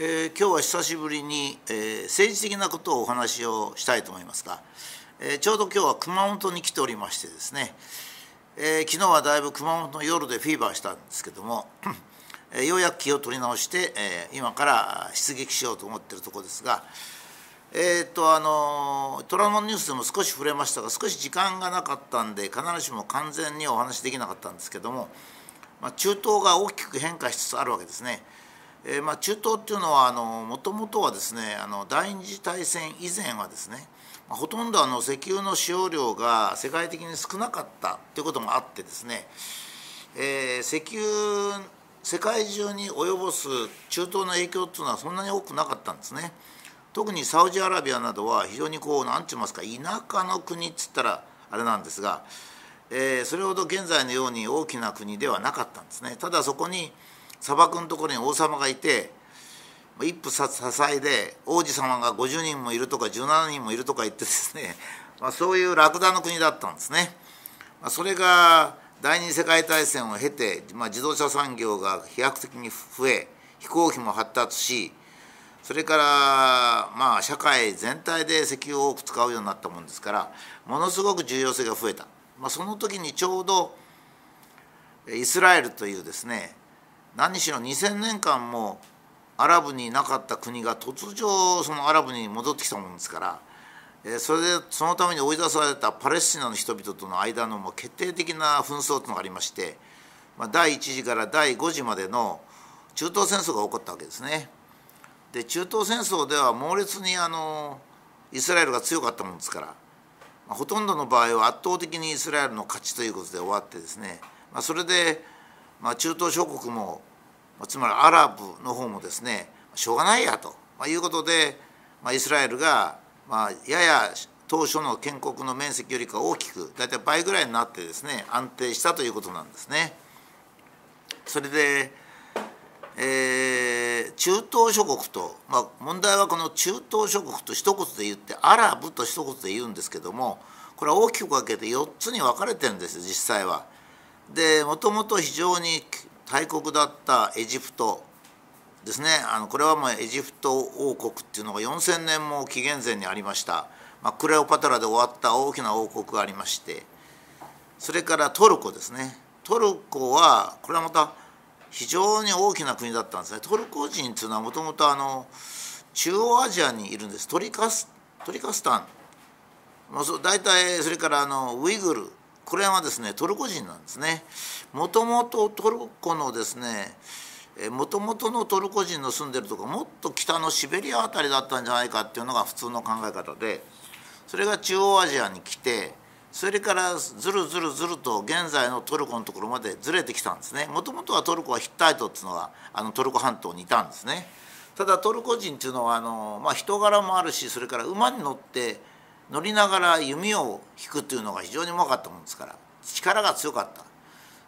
えー、今日は久しぶりに、えー、政治的なことをお話をしたいと思いますが、えー、ちょうど今日は熊本に来ておりましてですね、え昨日はだいぶ熊本の夜でフィーバーしたんですけども、えようやく気を取り直して、え今から出撃しようと思っているところですが、えーとあの虎ノ門ニュースでも少し触れましたが少し時間がなかったんで必ずしも完全にお話できなかったんですけども、まあ、中東が大きく変化しつつあるわけですね。えー、まあ、中東っていうのはもともとはですねあの第二次大戦以前はですね、ほとんどあの石油の使用量が世界的に少なかったということもあってですね、えー、石油世界中に及ぼす中東の影響っていうのはそんなに多くなかったんですね。特にサウジアラビアなどは非常にこう何て言いますか田舎の国っつったらあれなんですが、えー、それほど現在のように大きな国ではなかったんですね。ただそこに砂漠のところに王様がいて一夫支えで王子様が50人もいるとか17人もいるとか言ってですね、まあ、そういうラクダの国だったんですね。まあ、それが第二次世界大戦を経て、まあ、自動車産業が飛躍的に増え飛行機も発達しそれからまあ社会全体で石油を多く使うようになったもんですからものすごく重要性が増えた、まあ、その時にちょうどイスラエルというですね何しろ2,000年間もアラブになかった国が突如そのアラブに戻ってきたもんですからそれでそのために追い出されたパレスチナの人々との間のもう決定的な紛争というのがありまして、ま、第1次から第5次までの中東戦争が起こったわけですね。で中東戦争では猛烈にあのイスラエルが強かったもんですから、まあ、ほとんどの場合は圧倒的にイスラエルの勝ちということで終わってですね、まあ、それで、まあ、中東諸国もつまりアラブの方もですねしょうがないやと、まあ、いうことで、まあ、イスラエルが、まあ、やや当初の建国の面積よりか大きく大体倍ぐらいになってですね安定したということなんですね。それで、えー、中東諸国と、まあ、問題はこの中東諸国と一言で言ってアラブと一言で言うんですけどもこれは大きく分けて4つに分かれてるんです実際は。でもともと非常に大国だったエジプトですね。あのこれはもうエジプト王国っていうのが4,000年も紀元前にありました、まあ、クレオパトラで終わった大きな王国がありまして。それからトルコですね。トルコはこれはまた非常に大きな国だったんですね。トルコ人っていうのはもともとあの中央アジアにいるんです。トリカストリカスタン。大体それからあのウイグルこれはですねトルコ人なんですね。もともとトルコのですねもともとのトルコ人の住んでるとこもっと北のシベリア辺りだったんじゃないかっていうのが普通の考え方でそれが中央アジアに来てそれからずるずるずると現在のトルコのところまでずれてきたんですね。もともとはトルコはヒッタイトっていうのがあのトルコ半島にいたんですね。ただトルコ人っていうのはあの、まあ、人柄もあるしそれから馬に乗って乗りながら弓を引くっていうのが非常にうまかったもんですから力が強かっ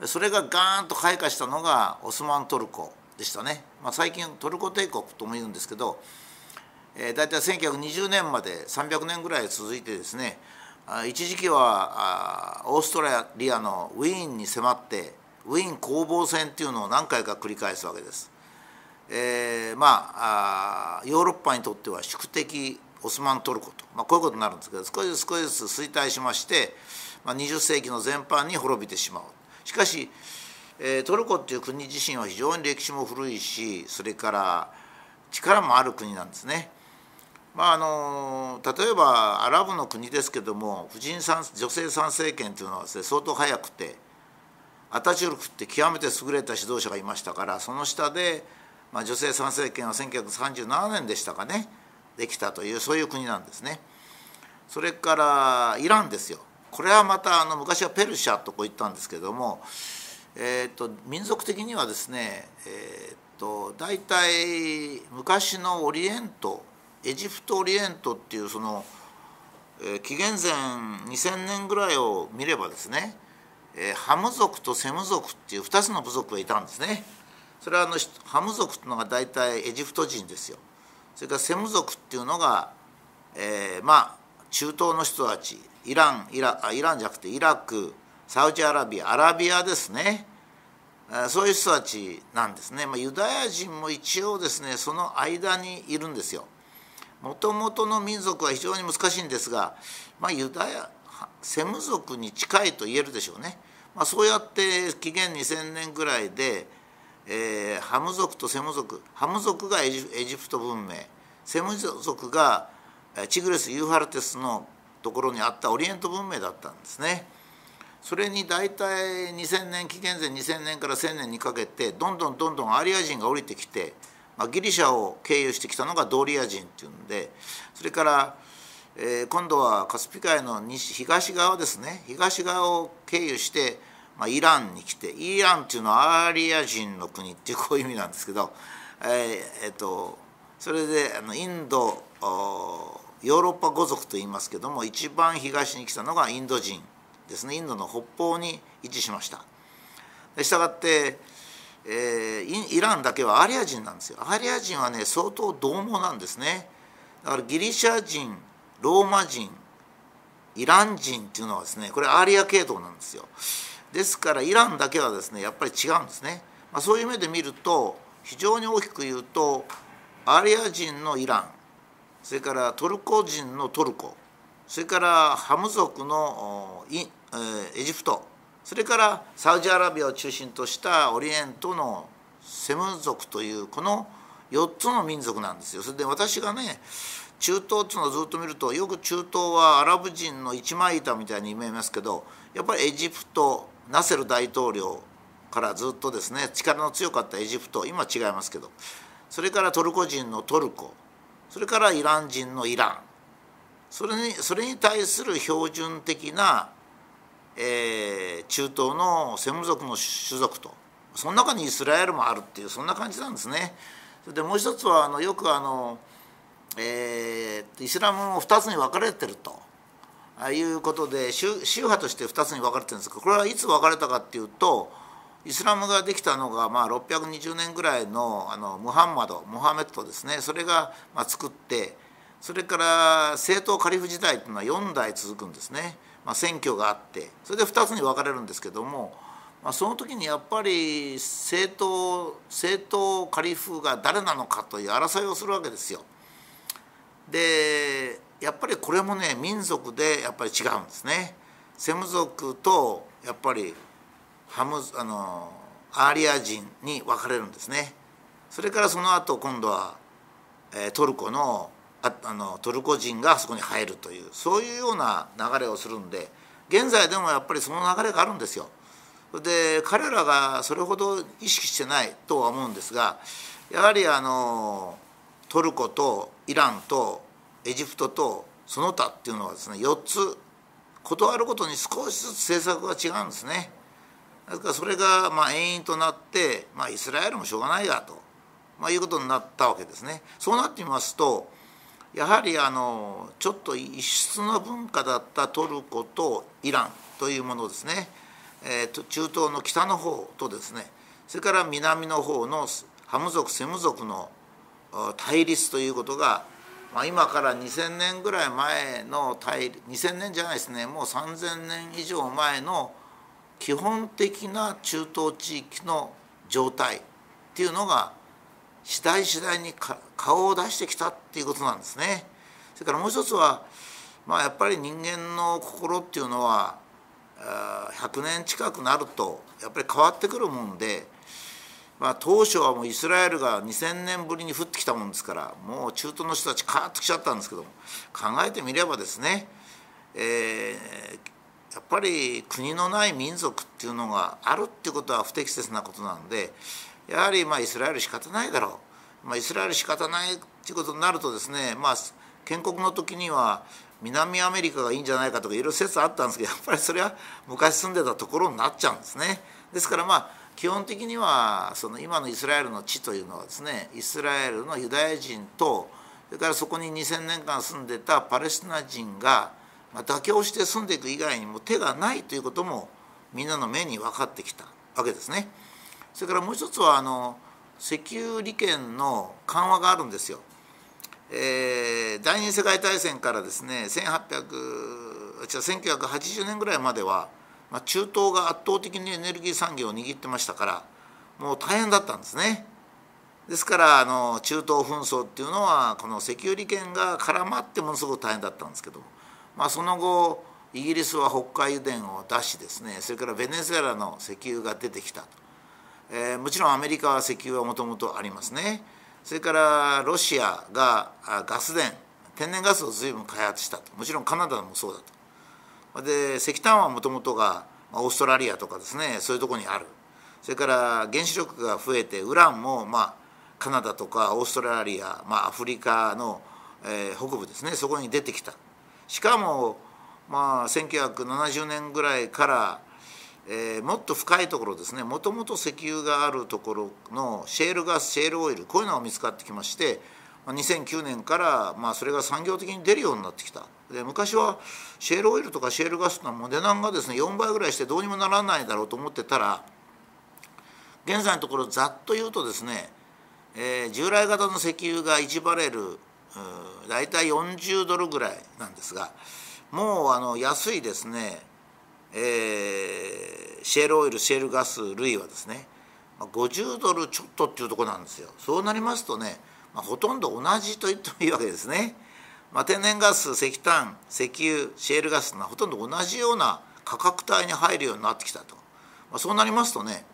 たそれがガーンと開花したのがオスマントルコでしたね、まあ、最近トルコ帝国とも言うんですけど、えー、大体1920年まで300年ぐらい続いてですね一時期はオーストラリアのウィーンに迫ってウィーン攻防戦っていうのを何回か繰り返すわけです。えー、まあヨーロッパにとっては宿敵オスマントルコと、まあ、こういうことになるんですけど少しずつ少しずつ衰退しまして、まあ、20世紀の全般に滅びてしまう。しかし、えー、トルコっていう国自身は非常に歴史も古いしそれから力もある国なんですね。まあ、あの例えばアラブの国ですけども婦人女性参政権というのは、ね、相当早くてアタチュルクって極めて優れた指導者がいましたからその下で、まあ、女性参政権は1937年でしたかね。できたというそういう国なんですね。それからイランですよこれはまたあの昔はペルシャとこう言ったんですけども、えーと、民族的にはですね、えーと、大体昔のオリエントエジプトオリエントっていうその、えー、紀元前2000年ぐらいを見ればですね、えー、ハム族とセム族っていう2つの部族がいたんですね。それはあのハム族っていうのが大体エジプト人ですよ。それからセム族っていうのが、えー、まあ中東の人たちイランイライランじゃなくてイラクサウジアラビアアラビアですねそういう人たちなんですね、まあ、ユダヤ人も一応ですねその間にいるんですよ。もともとの民族は非常に難しいんですが、まあ、ユダヤセム族に近いと言えるでしょうね。まあ、そうやって紀元2000年ぐらいで、えー、ハム族とセム族。ハム族がエジプト文明。セム族がチグレス・ユーファルテスのところにあったオリエント文明だったんですね。それに大体2000年紀元前2000年から1000年にかけてどんどんどんどんアリア人が降りてきて、まあ、ギリシャを経由してきたのがドーリア人っていうんでそれから、えー、今度はカスピ海の西東側ですね。東側を経由して、まあ、イランに来てイランっていうのはアーリア人の国っていうこういう意味なんですけど、えーえー、とそれであのインドヨーロッパ語族と言いますけども一番東に来たのがインド人ですね。インドの北方に位置しました。したがって、えー、イランだけはアーリア人なんですよ。アーリア人はね相当獰猛なんですね。だからギリシャ人ローマ人イラン人っていうのはですねこれアーリア系統なんですよ。ですからイランだけはですねやっぱり違うんですね、まあ、そういう目で見ると非常に大きく言うとアリア人のイランそれからトルコ人のトルコそれからハム族のエジプトそれからサウジアラビアを中心としたオリエントのセム族というこの4つの民族なんですよ。それで私がね中東っていうのをずっと見るとよく中東はアラブ人の一枚板みたいに見えますけどやっぱりエジプトナセル大統領からずっとですね力の強かったエジプト今違いますけどそれからトルコ人のトルコそれからイラン人のイランそれにそれに対する標準的な、えー、中東のセム族の種族とその中にイスラエルもあるっていうそんな感じなんですね。それでもう一つはあのよくあの、えー、イスラムも2つに分かれてると。あいうことで宗派として2つに分かれてるんですがこれはいつ分かれたかっていうとイスラムができたのがまあ620年ぐらいのあのムハンマドモハメットですね。それがまあ作ってそれから政党カリフ時代というのは4代続くんですね、まあ、選挙があって。それで2つに分かれるんですけども、まあ、その時にやっぱり政党政党カリフが誰なのかという争いをするわけですよ。でやっぱりこれもね民族でやっぱり違うんですね。セム族とやっぱりハムあのアーリア人に分かれるんですね。それからその後今度は、え、トルコのああのトルコ人がそこに入るというそういうような流れをするんで現在でもやっぱりその流れがあるんですよ。で彼らがそれほど意識してないとは思うんですがやはりあのトルコとイランとエジプトとその他っていうのはですね4つ断るごとに少しずつ政策が違うんですね。ですからそれがまあ遠因となって、まあ、イスラエルもしょうがないやと、まあ、いうことになったわけですね。そうなってみますとやはりあのちょっと異質な文化だったトルコとイランというものですね、えー、中東の北の方とですねそれから南の方のハム族セム族の対立ということが、まあ、今から2000年ぐらい前の対2000年じゃないですねもう3000年以上前の基本的な中東地域の状態っていうのが次第次第に顔を出してきたっていうことなんですね。それからもう一つは、まあ、やっぱり人間の心っていうのは100年近くなるとやっぱり変わってくるもんで、まあ、当初はもうイスラエルが2,000年ぶりに降ってきたもんですからもう中東の人たちカーッときちゃったんですけども考えてみればですね、えー、やっぱり国のない民族っていうのがあるっていうことは不適切なことなんでやはりまあイスラエル仕方ないだろう、まあ、イスラエル仕方ないっていうことになるとですねまあ建国の時には南アメリカがいいんじゃないかとかいろいろ説あったんですけどやっぱりそれは昔住んでたところになっちゃうんですね。ですからまあ基本的にはその今のイスラエルの地というのはですねイスラエルのユダヤ人とそれからそこに2,000年間住んでたパレスチナ人が妥協して住んでいく以外にも手がないということもみんなの目に分かってきたわけですね。それからもう一つはあの石油利権の緩和があるんですよ。えー、第二次世界大戦からですね1800じゃ1980年ぐらいまでは、まあ、中東が圧倒的にエネルギー産業を握ってましたからもう大変だったんですね。ですからあの中東紛争っていうのはこの石油利権が絡まってものすごく大変だったんですけどまあ、その後イギリスは北海油田を出しですねそれからベネズエラの石油が出てきたと、えー、もちろんアメリカは石油はもともとありますね。それからロシアがガス田天然ガスを随分開発したと。もちろんカナダもそうだと。で石炭はもともとがオーストラリアとかですねそういうとこにある。それから原子力が増えてウランもまあカナダとかオーストラリア、まあ、アフリカの、えー、北部ですねそこに出てきた。しかもまあ1970年ぐらいから、えー、もっと深いところですねもともと石油があるところのシェールガスシェールオイルこういうのが見つかってきまして2009年から、まあ、それが産業的に出るようになってきた。で昔はシェールオイルとかシェールガスの値段がですね4倍ぐらいしてどうにもならないだろうと思ってたら現在のところざっと言うとですね、えー、従来型の石油が1バレル大体40ドルぐらいなんですがもうあの安いですね、えー、シェールオイルシェールガス類はですね50ドルちょっとっていうとこなんですよ。そうなりますとね、まあ、ほとんど同じと言ってもいいわけですね、まあ、天然ガス石炭石油シェールガスがほとんど同じような価格帯に入るようになってきたと、まあ、そうなりますとね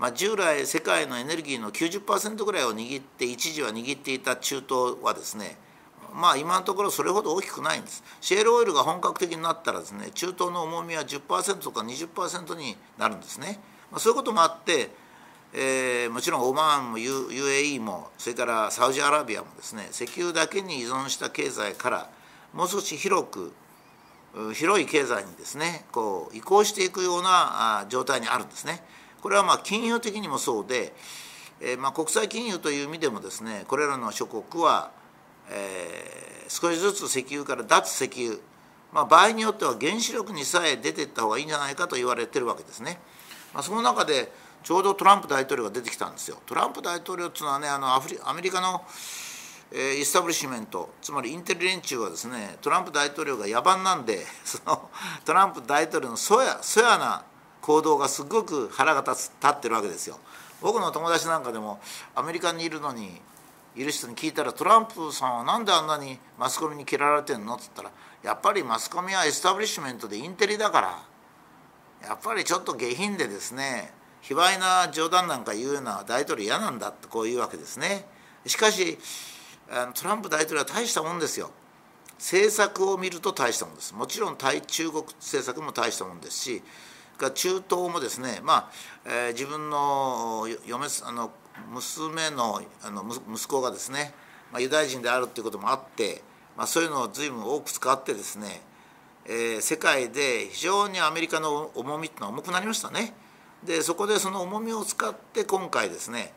まあ、従来世界のエネルギーの90%ぐらいを握って一時は握っていた中東はですねまあ今のところそれほど大きくないんです。シェールオイルが本格的になったらですね中東の重みは10%とか20%になるんですね、まあ、そういうこともあって、えー、もちろんオマーンも UAE もそれからサウジアラビアもですね石油だけに依存した経済からもう少し広く広い経済にですねこう移行していくような状態にあるんですね。これはまあ金融的にもそうで、えー、まあ国際金融という意味でもですねこれらの諸国は、えー、少しずつ石油から脱石油、まあ、場合によっては原子力にさえ出ていった方がいいんじゃないかと言われてるわけですね。まあ、その中でちょうどトランプ大統領が出てきたんですよ。トランプ大統領っていうのはねあのアフリアメリカのえエスタブリッシュメントつまりインテリ連中はですねトランプ大統領が野蛮なんで そのトランプ大統領の粗野粗野な行動がすごく腹が立つ立ってるわけですよ。僕の友達なんかでもアメリカにいるのにいる人に聞いたら「トランプさんは何であんなにマスコミに嫌われてんの?」っつったら「やっぱりマスコミはエスタブリッシュメントでインテリだからやっぱりちょっと下品でですね卑猥な冗談なんか言うような大統領嫌なんだ」ってこういうわけですね。しかしトランプ大統領は大したもんですよ。政策を見ると大したもんです。もちろん対中国政策も大したもんですしが中東もですね、まあえー、自分の嫁あの娘のあの息子がですね、まあ、ユダヤ人であるということもあって、まあ、そういうのを随分多く使ってですね、えー、世界で非常にアメリカの重みっていうのは重くなりましたね。でそこでその重みを使って今回ですね、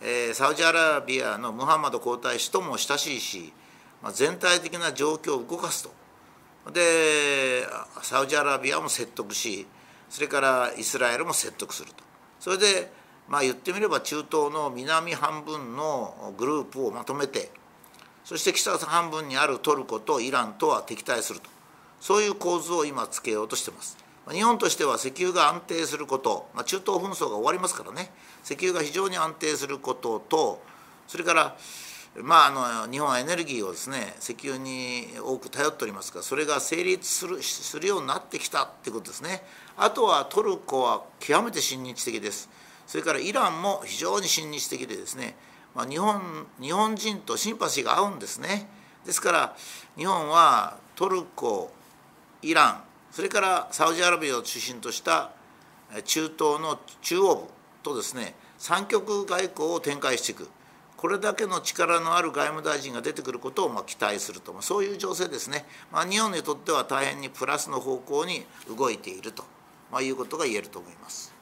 えー、サウジアラビアのムハンマド皇太子とも親しいし、まあ、全体的な状況を動かすと。でサウジアラビアも説得しそれからイスラエルも説得すると。それでまあ言ってみれば中東の南半分のグループをまとめてそして北半分にあるトルコとイランとは敵対すると。そういう構図を今つけようとしてます。日本としては石油が安定すること、まあ、中東紛争が終わりますからね。石油が非常に安定することとそれからまあ、あの日本はエネルギーをですね石油に多く頼っておりますがそれが成立するするようになってきたっていうことですね。あとはトルコは極めて親日的です。それからイランも非常に親日的でですね、まあ、日本日本人とシンパシーが合うんですね。ですから日本はトルコイランそれからサウジアラビアを中心とした中東の中央部とですね三極外交を展開していく。これだけの力のある外務大臣が出てくることをま期待すると、まそういう情勢ですね、まあ、日本にとっては大変にプラスの方向に動いていると、まいうことが言えると思います。